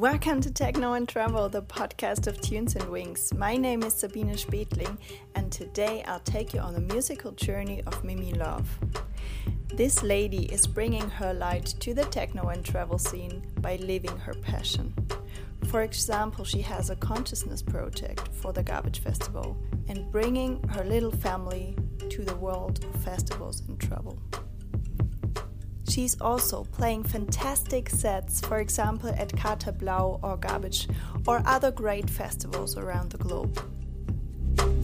Welcome to Techno and Travel, the podcast of Tunes and Wings. My name is Sabine Spetling, and today I'll take you on the musical journey of Mimi Love. This lady is bringing her light to the techno and travel scene by living her passion. For example, she has a consciousness project for the Garbage Festival and bringing her little family to the world of festivals and travel. She's also playing fantastic sets, for example at Kata Blau or Garbage, or other great festivals around the globe.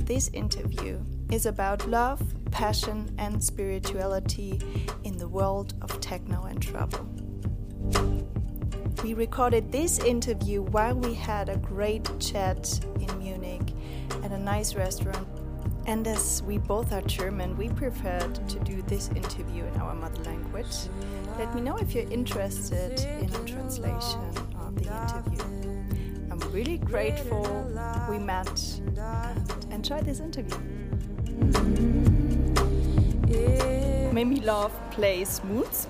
This interview is about love, passion, and spirituality in the world of techno and travel. We recorded this interview while we had a great chat in Munich at a nice restaurant. And as we both are German, we preferred to do this interview in our mother language. Let me know if you're interested in a translation of the interview. I'm really grateful we met and enjoy this interview. Mimi Love plays moods.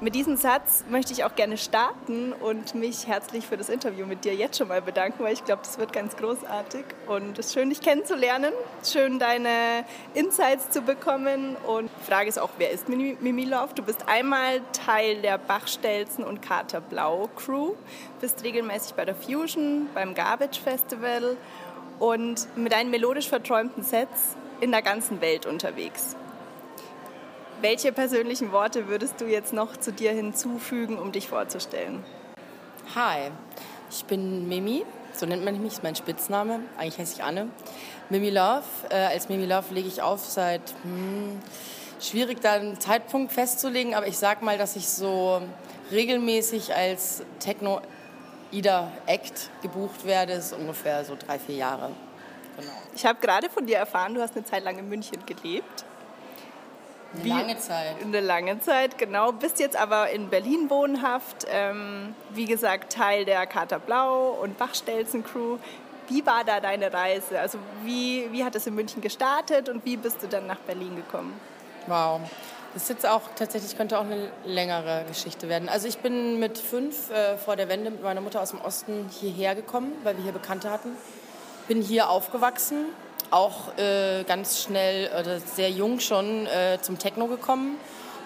Mit diesem Satz möchte ich auch gerne starten und mich herzlich für das Interview mit dir jetzt schon mal bedanken, weil ich glaube, das wird ganz großartig und es ist schön, dich kennenzulernen, schön deine Insights zu bekommen und die Frage ist auch, wer ist Mimi Love? Du bist einmal Teil der Bachstelzen und Kater Blau Crew, bist regelmäßig bei der Fusion, beim Garbage Festival und mit deinen melodisch verträumten Sets in der ganzen Welt unterwegs. Welche persönlichen Worte würdest du jetzt noch zu dir hinzufügen, um dich vorzustellen? Hi, ich bin Mimi, so nennt man mich, ist mein Spitzname. Eigentlich heiße ich Anne. Mimi Love. Äh, als Mimi Love lege ich auf seit, hm, schwierig da einen Zeitpunkt festzulegen, aber ich sag mal, dass ich so regelmäßig als Techno Ida Act gebucht werde, ist ungefähr so drei, vier Jahre. Genau. Ich habe gerade von dir erfahren, du hast eine Zeit lang in München gelebt. Eine wie, lange Zeit. Eine lange Zeit, genau. Bist jetzt aber in Berlin wohnhaft. Ähm, wie gesagt, Teil der Kater Blau und Bachstelzen-Crew. Wie war da deine Reise? Also wie, wie hat es in München gestartet und wie bist du dann nach Berlin gekommen? Wow. Das ist jetzt auch tatsächlich, könnte auch eine längere Geschichte werden. Also ich bin mit fünf äh, vor der Wende mit meiner Mutter aus dem Osten hierher gekommen, weil wir hier Bekannte hatten. Bin hier aufgewachsen, auch äh, ganz schnell oder sehr jung schon äh, zum Techno gekommen.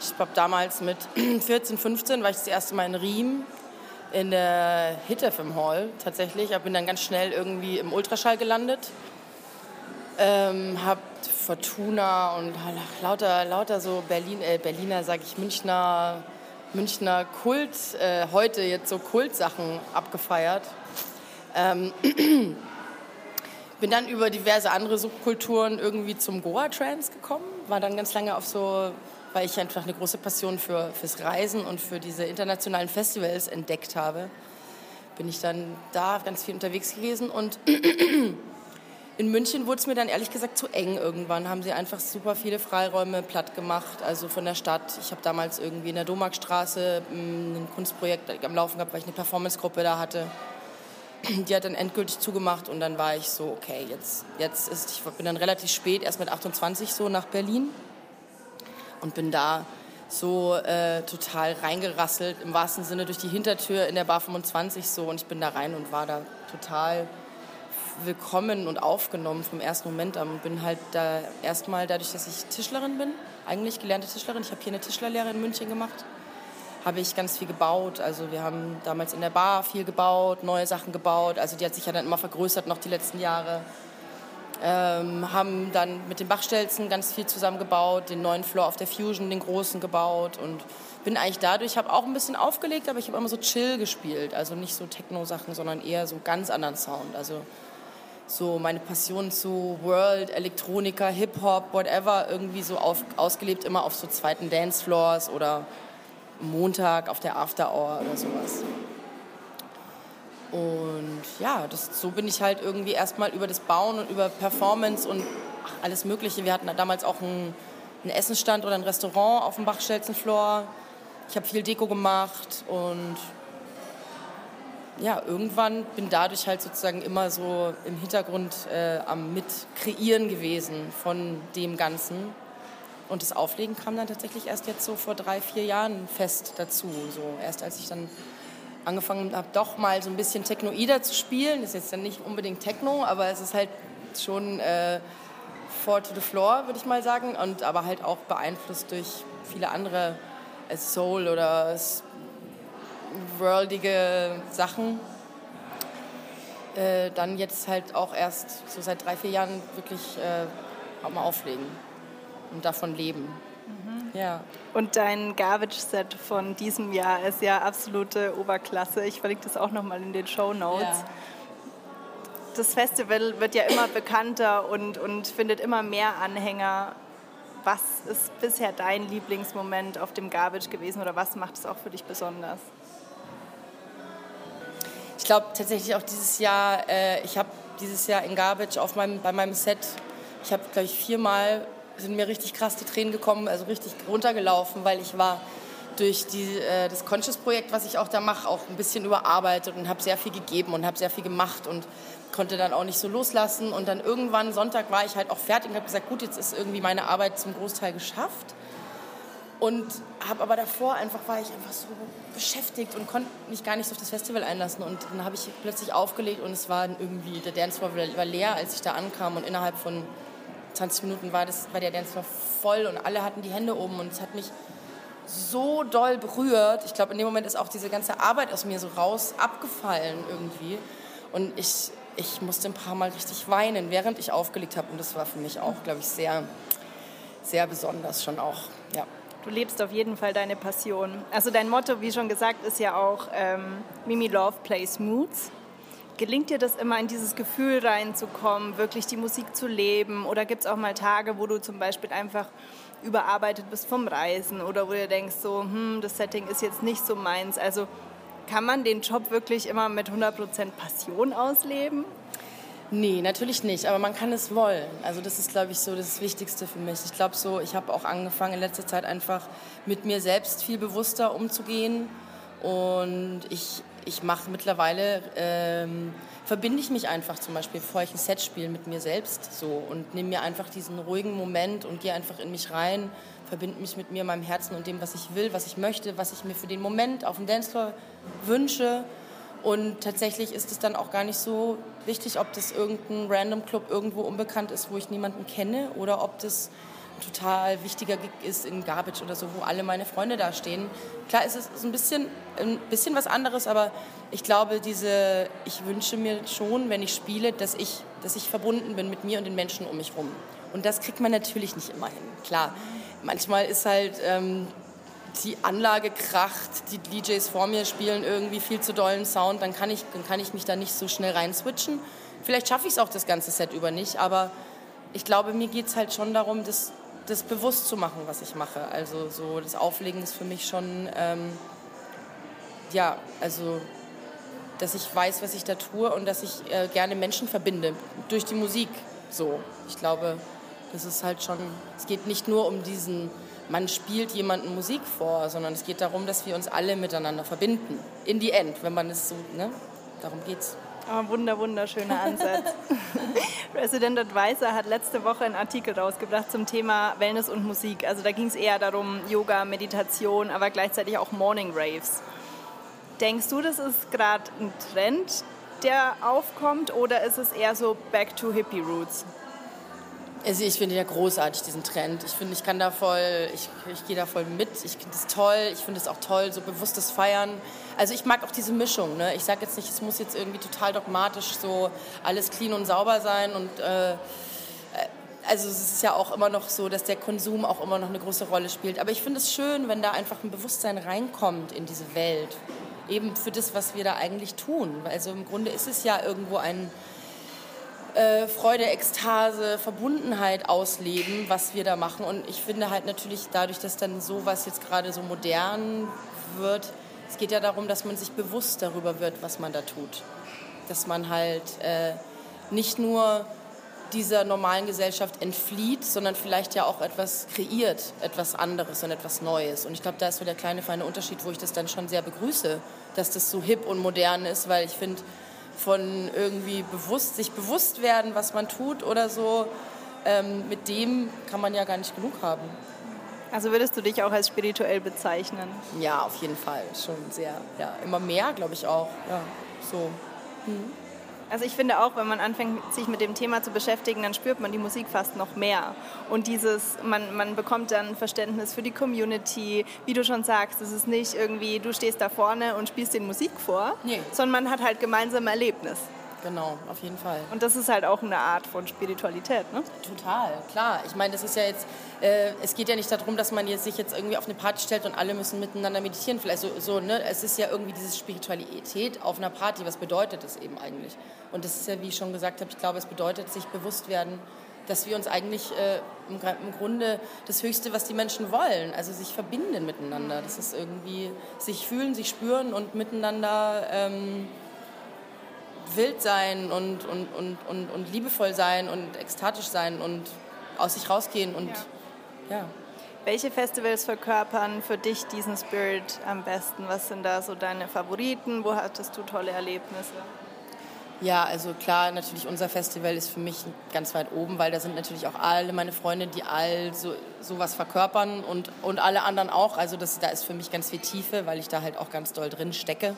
Ich habe damals mit 14, 15 war ich das erste Mal in Riem in der Hit FM Hall tatsächlich. Ich bin dann ganz schnell irgendwie im Ultraschall gelandet. Ähm, hab Fortuna und lauter, lauter so Berlin, äh, Berliner, sage ich, Münchner, Münchner Kult, äh, heute jetzt so Kultsachen abgefeiert. Ähm, Bin dann über diverse andere Subkulturen irgendwie zum Goa-Trance gekommen, war dann ganz lange auf so, weil ich einfach eine große Passion für, fürs Reisen und für diese internationalen Festivals entdeckt habe, bin ich dann da ganz viel unterwegs gewesen und in München wurde es mir dann ehrlich gesagt zu eng irgendwann. Haben sie einfach super viele Freiräume platt gemacht, also von der Stadt. Ich habe damals irgendwie in der Domarkstraße mm, ein Kunstprojekt am Laufen gehabt, weil ich eine Performancegruppe da hatte die hat dann endgültig zugemacht und dann war ich so, okay, jetzt, jetzt ist, ich bin dann relativ spät, erst mit 28 so nach Berlin und bin da so äh, total reingerasselt, im wahrsten Sinne durch die Hintertür in der Bar 25 so und ich bin da rein und war da total willkommen und aufgenommen vom ersten Moment an und bin halt da erstmal dadurch, dass ich Tischlerin bin, eigentlich gelernte Tischlerin, ich habe hier eine Tischlerlehre in München gemacht, habe ich ganz viel gebaut. Also wir haben damals in der Bar viel gebaut, neue Sachen gebaut. Also die hat sich ja dann immer vergrößert noch die letzten Jahre. Ähm, haben dann mit den Bachstelzen ganz viel zusammengebaut, den neuen Floor auf der Fusion, den großen gebaut und bin eigentlich dadurch, habe auch ein bisschen aufgelegt, aber ich habe immer so chill gespielt, also nicht so Techno-Sachen, sondern eher so ganz anderen Sound. Also so meine Passion zu World, Elektronika, Hip-Hop, whatever, irgendwie so auf, ausgelebt, immer auf so zweiten Dancefloors oder Montag auf der After Hour oder sowas. Und ja, das, so bin ich halt irgendwie erstmal über das Bauen und über Performance und alles Mögliche. Wir hatten damals auch einen, einen Essensstand oder ein Restaurant auf dem Bachstelzenfloor. Ich habe viel Deko gemacht und ja, irgendwann bin dadurch halt sozusagen immer so im Hintergrund äh, am Mitkreieren gewesen von dem Ganzen. Und das Auflegen kam dann tatsächlich erst jetzt so vor drei, vier Jahren fest dazu. So erst als ich dann angefangen habe, doch mal so ein bisschen Technoider zu spielen. Das ist jetzt dann nicht unbedingt Techno, aber es ist halt schon äh, Four to the Floor, würde ich mal sagen. Und aber halt auch beeinflusst durch viele andere äh, Soul oder worldige Sachen. Äh, dann jetzt halt auch erst so seit drei, vier Jahren wirklich äh, auch mal auflegen und davon leben. Mhm. Ja. Und dein Garbage-Set von diesem Jahr ist ja absolute Oberklasse. Ich verlinke das auch nochmal in den Show Notes. Ja. Das Festival wird ja immer bekannter und, und findet immer mehr Anhänger. Was ist bisher dein Lieblingsmoment auf dem Garbage gewesen oder was macht es auch für dich besonders? Ich glaube tatsächlich auch dieses Jahr, äh, ich habe dieses Jahr in Garbage auf meinem, bei meinem Set, ich habe, glaube ich, viermal sind mir richtig krass die Tränen gekommen, also richtig runtergelaufen, weil ich war durch die, äh, das Conscious-Projekt, was ich auch da mache, auch ein bisschen überarbeitet und habe sehr viel gegeben und habe sehr viel gemacht und konnte dann auch nicht so loslassen. Und dann irgendwann, Sonntag, war ich halt auch fertig und habe gesagt, gut, jetzt ist irgendwie meine Arbeit zum Großteil geschafft. Und habe aber davor einfach, war ich einfach so beschäftigt und konnte mich gar nicht so auf das Festival einlassen. Und dann habe ich plötzlich aufgelegt und es war irgendwie, der Dancefloor war leer, als ich da ankam. Und innerhalb von 20 Minuten war, das, war der Dancefloor voll und alle hatten die Hände oben. Und es hat mich so doll berührt. Ich glaube, in dem Moment ist auch diese ganze Arbeit aus mir so raus abgefallen irgendwie. Und ich, ich musste ein paar Mal richtig weinen, während ich aufgelegt habe. Und das war für mich auch, glaube ich, sehr, sehr besonders schon auch. Ja. Du lebst auf jeden Fall deine Passion. Also dein Motto, wie schon gesagt, ist ja auch ähm, Mimi Love Plays Moods. Gelingt dir das immer, in dieses Gefühl reinzukommen, wirklich die Musik zu leben? Oder gibt es auch mal Tage, wo du zum Beispiel einfach überarbeitet bist vom Reisen oder wo du denkst, so, hm, das Setting ist jetzt nicht so meins? Also kann man den Job wirklich immer mit 100% Passion ausleben? Nee, natürlich nicht, aber man kann es wollen. Also das ist, glaube ich, so das Wichtigste für mich. Ich glaube so, ich habe auch angefangen in letzter Zeit einfach mit mir selbst viel bewusster umzugehen und ich, ich mache mittlerweile, ähm, verbinde ich mich einfach zum Beispiel, bevor ich ein Set spiele, mit mir selbst so. Und nehme mir einfach diesen ruhigen Moment und gehe einfach in mich rein, verbinde mich mit mir, meinem Herzen und dem, was ich will, was ich möchte, was ich mir für den Moment auf dem Dancefloor wünsche. Und tatsächlich ist es dann auch gar nicht so wichtig, ob das irgendein Random Club irgendwo unbekannt ist, wo ich niemanden kenne, oder ob das total wichtiger Gig ist in Garbage oder so, wo alle meine Freunde da stehen. Klar ist es ein bisschen, ein bisschen was anderes, aber ich glaube, diese, ich wünsche mir schon, wenn ich spiele, dass ich, dass ich verbunden bin mit mir und den Menschen um mich rum. Und das kriegt man natürlich nicht immer hin. Klar, manchmal ist halt ähm, die Anlage kracht, die DJs vor mir spielen irgendwie viel zu dollen Sound, dann kann ich, dann kann ich mich da nicht so schnell rein switchen. Vielleicht schaffe ich es auch das ganze Set über nicht, aber ich glaube, mir geht es halt schon darum, das, das bewusst zu machen, was ich mache. Also so das Auflegen ist für mich schon, ähm, ja, also dass ich weiß, was ich da tue und dass ich äh, gerne Menschen verbinde durch die Musik. So, ich glaube, das ist halt schon, es geht nicht nur um diesen man spielt jemandem Musik vor, sondern es geht darum, dass wir uns alle miteinander verbinden. In die End, wenn man es so, ne? Darum geht's. Oh, wunder, wunderschöner Ansatz. Resident Advisor hat letzte Woche einen Artikel rausgebracht zum Thema Wellness und Musik. Also da ging es eher darum, Yoga, Meditation, aber gleichzeitig auch Morning Raves. Denkst du, das ist gerade ein Trend, der aufkommt, oder ist es eher so Back to Hippie Roots? Also ich finde ja großartig diesen Trend. Ich finde, ich kann da voll, ich, ich gehe da voll mit. Ich finde es toll. Ich finde es auch toll, so bewusstes Feiern. Also ich mag auch diese Mischung. Ne? Ich sage jetzt nicht, es muss jetzt irgendwie total dogmatisch so alles clean und sauber sein und äh, äh, also es ist ja auch immer noch so, dass der Konsum auch immer noch eine große Rolle spielt. Aber ich finde es schön, wenn da einfach ein Bewusstsein reinkommt in diese Welt. Eben für das, was wir da eigentlich tun. Also im Grunde ist es ja irgendwo ein äh, Freude, Ekstase, Verbundenheit ausleben, was wir da machen. Und ich finde halt natürlich dadurch, dass dann sowas jetzt gerade so modern wird, es geht ja darum, dass man sich bewusst darüber wird, was man da tut. Dass man halt äh, nicht nur dieser normalen Gesellschaft entflieht, sondern vielleicht ja auch etwas kreiert, etwas anderes und etwas Neues. Und ich glaube, da ist so der kleine feine Unterschied, wo ich das dann schon sehr begrüße, dass das so hip und modern ist, weil ich finde, von irgendwie bewusst, sich bewusst werden, was man tut oder so, ähm, mit dem kann man ja gar nicht genug haben. Also würdest du dich auch als spirituell bezeichnen? Ja, auf jeden Fall. Schon sehr. Ja, immer mehr, glaube ich auch. Ja, so. Mhm. Also ich finde auch, wenn man anfängt, sich mit dem Thema zu beschäftigen, dann spürt man die Musik fast noch mehr. Und dieses, man, man bekommt dann Verständnis für die Community. Wie du schon sagst, es ist nicht irgendwie, du stehst da vorne und spielst den Musik vor, nee. sondern man hat halt gemeinsam Erlebnis. Genau, auf jeden Fall. Und das ist halt auch eine Art von Spiritualität, ne? Total, klar. Ich meine, das ist ja jetzt, äh, es geht ja nicht darum, dass man jetzt sich jetzt irgendwie auf eine Party stellt und alle müssen miteinander meditieren. Vielleicht so, so ne? Es ist ja irgendwie diese Spiritualität auf einer Party. Was bedeutet das eben eigentlich? Und das ist ja, wie ich schon gesagt habe, ich glaube, es bedeutet sich bewusst werden, dass wir uns eigentlich äh, im, im, Grunde das Höchste, was die Menschen wollen, also sich verbinden miteinander. Das ist irgendwie sich fühlen, sich spüren und miteinander ähm, wild sein und, und, und, und, und liebevoll sein und ekstatisch sein und aus sich rausgehen und ja. ja. Welche Festivals verkörpern für dich diesen Spirit am besten? Was sind da so deine Favoriten? Wo hattest du tolle Erlebnisse? Ja, also klar, natürlich unser Festival ist für mich ganz weit oben, weil da sind natürlich auch alle meine Freunde, die all so sowas verkörpern und, und alle anderen auch. Also das, da ist für mich ganz viel Tiefe, weil ich da halt auch ganz doll drin stecke.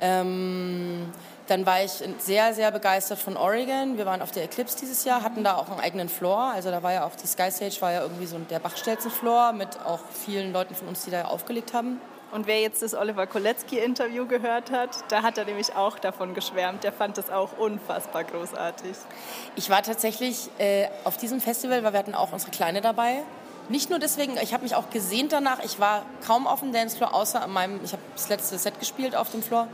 Ähm, dann war ich sehr, sehr begeistert von Oregon. Wir waren auf der Eclipse dieses Jahr, hatten da auch einen eigenen Floor. Also da war ja auch die Sky Stage, war ja irgendwie so der Bachstelzen-Floor mit auch vielen Leuten von uns, die da aufgelegt haben. Und wer jetzt das Oliver Kolecki-Interview gehört hat, da hat er nämlich auch davon geschwärmt. Der fand das auch unfassbar großartig. Ich war tatsächlich äh, auf diesem Festival, weil wir hatten auch unsere Kleine dabei. Nicht nur deswegen, ich habe mich auch gesehnt danach. Ich war kaum auf dem Dancefloor, außer an meinem, ich habe das letzte Set gespielt auf dem Floor.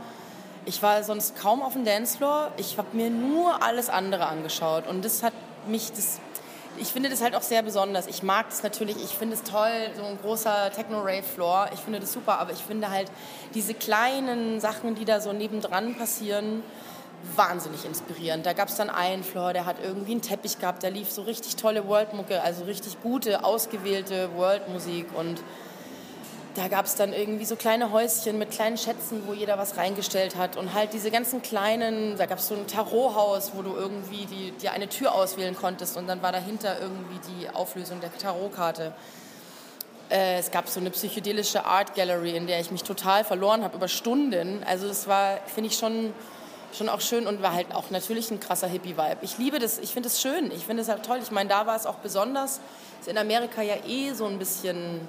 Ich war sonst kaum auf dem Dancefloor. Ich habe mir nur alles andere angeschaut. Und das hat mich, das, ich finde das halt auch sehr besonders. Ich mag das natürlich, ich finde es toll, so ein großer Techno-Rave-Floor. Ich finde das super, aber ich finde halt diese kleinen Sachen, die da so nebendran passieren, wahnsinnig inspirierend. Da gab es dann einen Floor, der hat irgendwie einen Teppich gehabt, da lief so richtig tolle World-Mucke, also richtig gute, ausgewählte World-Musik und da gab es dann irgendwie so kleine Häuschen mit kleinen Schätzen, wo jeder was reingestellt hat. Und halt diese ganzen kleinen, da gab es so ein Tarothaus, wo du irgendwie die, die eine Tür auswählen konntest und dann war dahinter irgendwie die Auflösung der Tarotkarte. Äh, es gab so eine psychedelische Art Gallery, in der ich mich total verloren habe über Stunden. Also das war, finde ich, schon, schon auch schön und war halt auch natürlich ein krasser Hippie-Vibe. Ich liebe das, ich finde es schön, ich finde es halt toll. Ich meine, da war es auch besonders, ist in Amerika ja eh so ein bisschen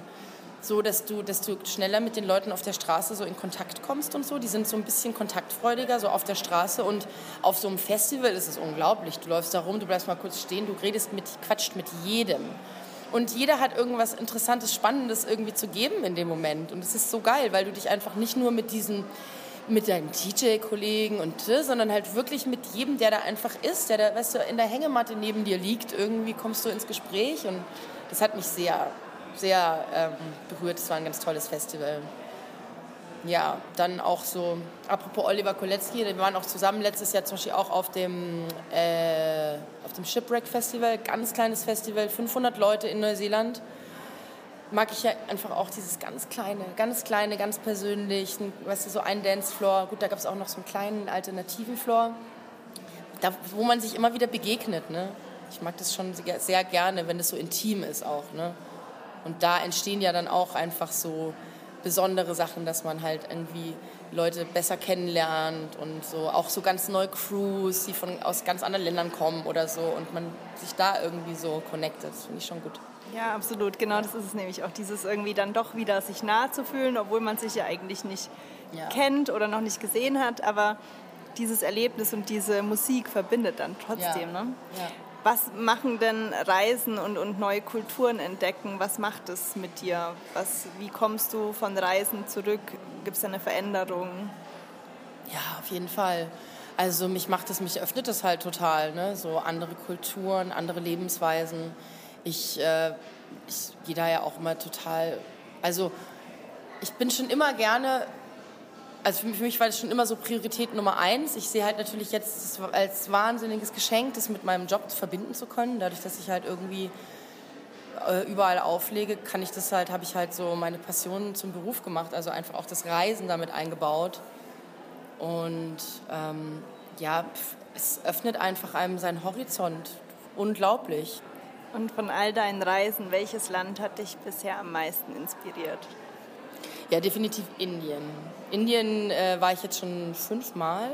so, dass du, dass du schneller mit den Leuten auf der Straße so in Kontakt kommst und so. Die sind so ein bisschen kontaktfreudiger, so auf der Straße. Und auf so einem Festival ist es unglaublich. Du läufst da rum, du bleibst mal kurz stehen, du redest mit, quatscht mit jedem. Und jeder hat irgendwas Interessantes, Spannendes irgendwie zu geben in dem Moment. Und es ist so geil, weil du dich einfach nicht nur mit diesen mit deinen DJ-Kollegen und sondern halt wirklich mit jedem, der da einfach ist, der da, weißt du, in der Hängematte neben dir liegt, irgendwie kommst du ins Gespräch und das hat mich sehr sehr ähm, berührt. Es war ein ganz tolles Festival. Ja, dann auch so, apropos Oliver Kolecki, wir waren auch zusammen letztes Jahr zum Beispiel auch auf dem, äh, auf dem Shipwreck Festival, ganz kleines Festival, 500 Leute in Neuseeland. Mag ich ja einfach auch dieses ganz kleine, ganz kleine, ganz persönlich, weißt du, so ein Dancefloor. Gut, da gab es auch noch so einen kleinen alternativen Floor, da, wo man sich immer wieder begegnet. Ne? Ich mag das schon sehr, sehr gerne, wenn es so intim ist auch. Ne? Und da entstehen ja dann auch einfach so besondere Sachen, dass man halt irgendwie Leute besser kennenlernt und so auch so ganz neue Crews, die von aus ganz anderen Ländern kommen oder so und man sich da irgendwie so connectet. Das finde ich schon gut. Ja, absolut. Genau, das ist es nämlich auch dieses irgendwie dann doch wieder sich nahe zu fühlen, obwohl man sich ja eigentlich nicht ja. kennt oder noch nicht gesehen hat, aber dieses Erlebnis und diese Musik verbindet dann trotzdem. Ja. Ne? Ja. Was machen denn Reisen und, und neue Kulturen entdecken? Was macht es mit dir? Was, wie kommst du von Reisen zurück? Gibt es eine Veränderung? Ja, auf jeden Fall. Also mich macht es, mich öffnet es halt total. Ne? So andere Kulturen, andere Lebensweisen. Ich, äh, ich gehe da ja auch immer total. Also ich bin schon immer gerne also für mich, war das schon immer so Priorität Nummer eins. Ich sehe halt natürlich jetzt als wahnsinniges Geschenk, das mit meinem Job verbinden zu können. Dadurch, dass ich halt irgendwie äh, überall auflege, kann ich das halt, habe ich halt so meine Passion zum Beruf gemacht. Also einfach auch das Reisen damit eingebaut. Und ähm, ja, es öffnet einfach einem seinen Horizont. Unglaublich. Und von all deinen Reisen, welches Land hat dich bisher am meisten inspiriert? Ja, definitiv Indien. Indien äh, war ich jetzt schon fünfmal.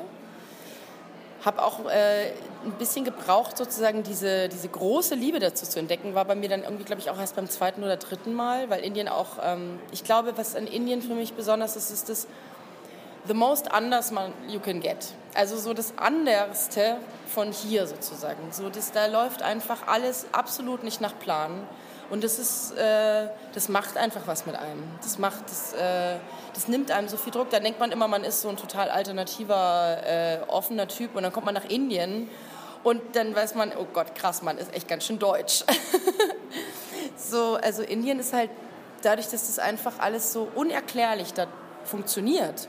Habe auch äh, ein bisschen gebraucht, sozusagen diese, diese große Liebe dazu zu entdecken. War bei mir dann irgendwie, glaube ich, auch erst beim zweiten oder dritten Mal, weil Indien auch, ähm, ich glaube, was an Indien für mich besonders ist, ist das the most anders man you can get. Also so das Anderste von hier sozusagen. So das, da läuft einfach alles absolut nicht nach Plan. Und das ist, äh, das macht einfach was mit einem. Das macht, das, äh, das nimmt einem so viel Druck. Da denkt man immer, man ist so ein total alternativer, äh, offener Typ. Und dann kommt man nach Indien und dann weiß man, oh Gott, krass, man ist echt ganz schön deutsch. so, also Indien ist halt dadurch, dass das einfach alles so unerklärlich da funktioniert.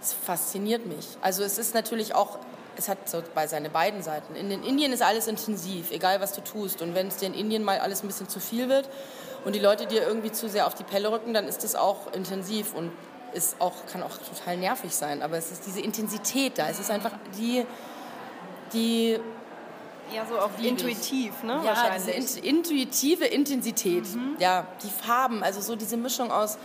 Es fasziniert mich. Also es ist natürlich auch es hat so bei seine beiden Seiten. In Indien ist alles intensiv, egal was du tust. Und wenn es dir in Indien mal alles ein bisschen zu viel wird und die Leute dir irgendwie zu sehr auf die Pelle rücken, dann ist das auch intensiv und ist auch, kann auch total nervig sein. Aber es ist diese Intensität da. Es ist einfach die, die ja, so auch intuitiv, ne? Ja, diese in, intuitive Intensität. Mhm. Ja, die Farben, also so diese Mischung aus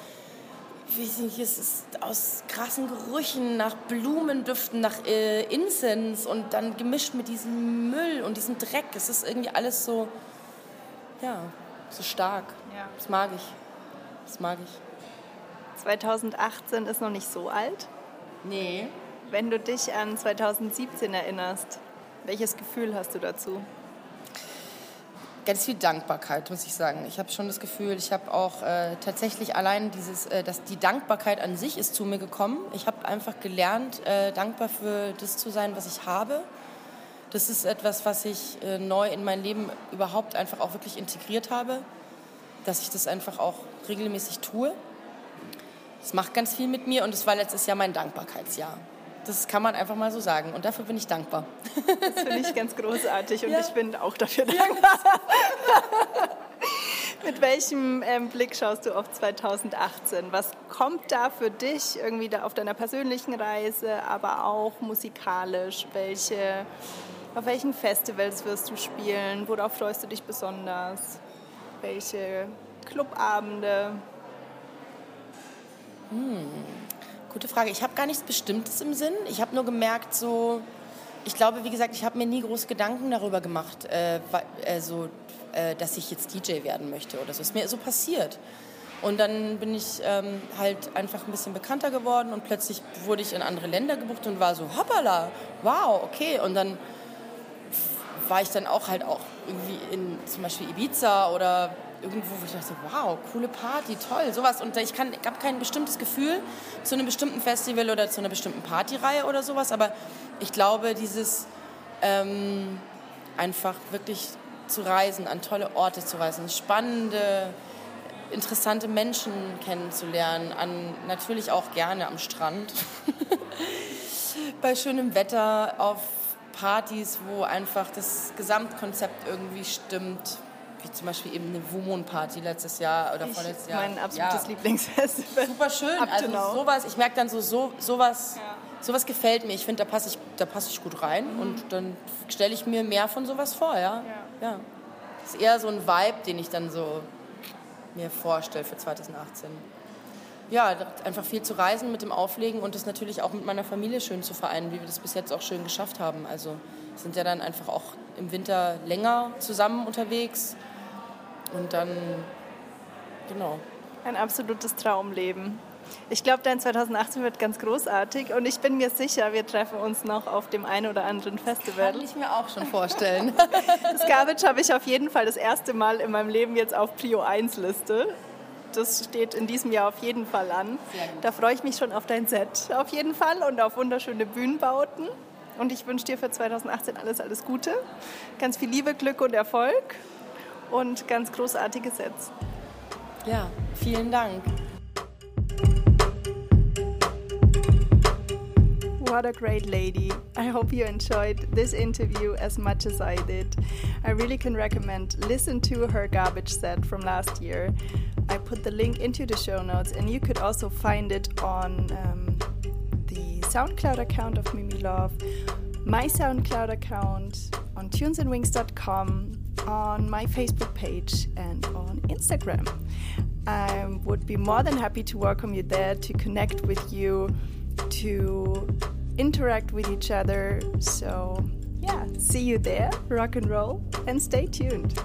weiß nicht, es ist aus krassen Gerüchen, nach Blumendüften, nach äh, Incense und dann gemischt mit diesem Müll und diesem Dreck. Es ist irgendwie alles so, ja, so stark. Ja. Das mag ich. Das mag ich. 2018 ist noch nicht so alt. Nee. Wenn du dich an 2017 erinnerst, welches Gefühl hast du dazu? Ganz viel Dankbarkeit, muss ich sagen. Ich habe schon das Gefühl, ich habe auch äh, tatsächlich allein dieses, äh, dass die Dankbarkeit an sich ist zu mir gekommen. Ich habe einfach gelernt, äh, dankbar für das zu sein, was ich habe. Das ist etwas, was ich äh, neu in mein Leben überhaupt einfach auch wirklich integriert habe, dass ich das einfach auch regelmäßig tue. Das macht ganz viel mit mir und es war letztes Jahr mein Dankbarkeitsjahr. Das kann man einfach mal so sagen. Und dafür bin ich dankbar. Das finde ich ganz großartig und ja. ich bin auch dafür dankbar. Ja. Mit welchem ähm, Blick schaust du auf 2018? Was kommt da für dich irgendwie da auf deiner persönlichen Reise, aber auch musikalisch? Welche, auf welchen Festivals wirst du spielen? Worauf freust du dich besonders? Welche Clubabende? Hm. Gute Frage. Ich habe gar nichts Bestimmtes im Sinn. Ich habe nur gemerkt, so, ich glaube, wie gesagt, ich habe mir nie große Gedanken darüber gemacht, äh, also, äh, dass ich jetzt DJ werden möchte oder so. Ist mir so passiert. Und dann bin ich ähm, halt einfach ein bisschen bekannter geworden und plötzlich wurde ich in andere Länder gebucht und war so, hoppala, wow, okay. Und dann war ich dann auch halt auch irgendwie in zum Beispiel Ibiza oder irgendwo, wo ich dachte, wow, coole Party, toll, sowas. Und ich habe kein bestimmtes Gefühl zu einem bestimmten Festival oder zu einer bestimmten Partyreihe oder sowas, aber ich glaube, dieses ähm, einfach wirklich zu reisen, an tolle Orte zu reisen, spannende, interessante Menschen kennenzulernen, an, natürlich auch gerne am Strand, bei schönem Wetter, auf Partys, wo einfach das Gesamtkonzept irgendwie stimmt, wie zum Beispiel eben eine Wumon-Party letztes Jahr oder vorletztes Jahr. Mein absolutes ja. Lieblingsfestival. Super schön. Also sowas, ich merke dann so, so sowas, ja. sowas gefällt mir. Ich finde, da passe ich, da passe ich gut rein mhm. und dann stelle ich mir mehr von sowas vor, ja. ja. ja. Das ist eher so ein Vibe, den ich dann so mir vorstelle für 2018 ja, einfach viel zu reisen mit dem Auflegen und das natürlich auch mit meiner Familie schön zu vereinen, wie wir das bis jetzt auch schön geschafft haben. Also sind ja dann einfach auch im Winter länger zusammen unterwegs und dann, genau. Ein absolutes Traumleben. Ich glaube, dein 2018 wird ganz großartig und ich bin mir sicher, wir treffen uns noch auf dem einen oder anderen Festival. Kann ich mir auch schon vorstellen. das Garbage habe ich auf jeden Fall das erste Mal in meinem Leben jetzt auf Prio 1 Liste das steht in diesem Jahr auf jeden Fall an. Da freue ich mich schon auf dein Set auf jeden Fall und auf wunderschöne Bühnenbauten. Und ich wünsche dir für 2018 alles, alles Gute. Ganz viel Liebe, Glück und Erfolg und ganz großartige Sets. Ja, vielen Dank. What a great lady. I hope you enjoyed this interview as much as I did. I really can recommend listen to her garbage set from last year. I put the link into the show notes and you could also find it on um, the SoundCloud account of Mimi Love, my SoundCloud account, on tunesandwings.com on my Facebook page and on Instagram. I would be more than happy to welcome you there to connect with you, to interact with each other. So, yeah, see you there, rock and roll, and stay tuned.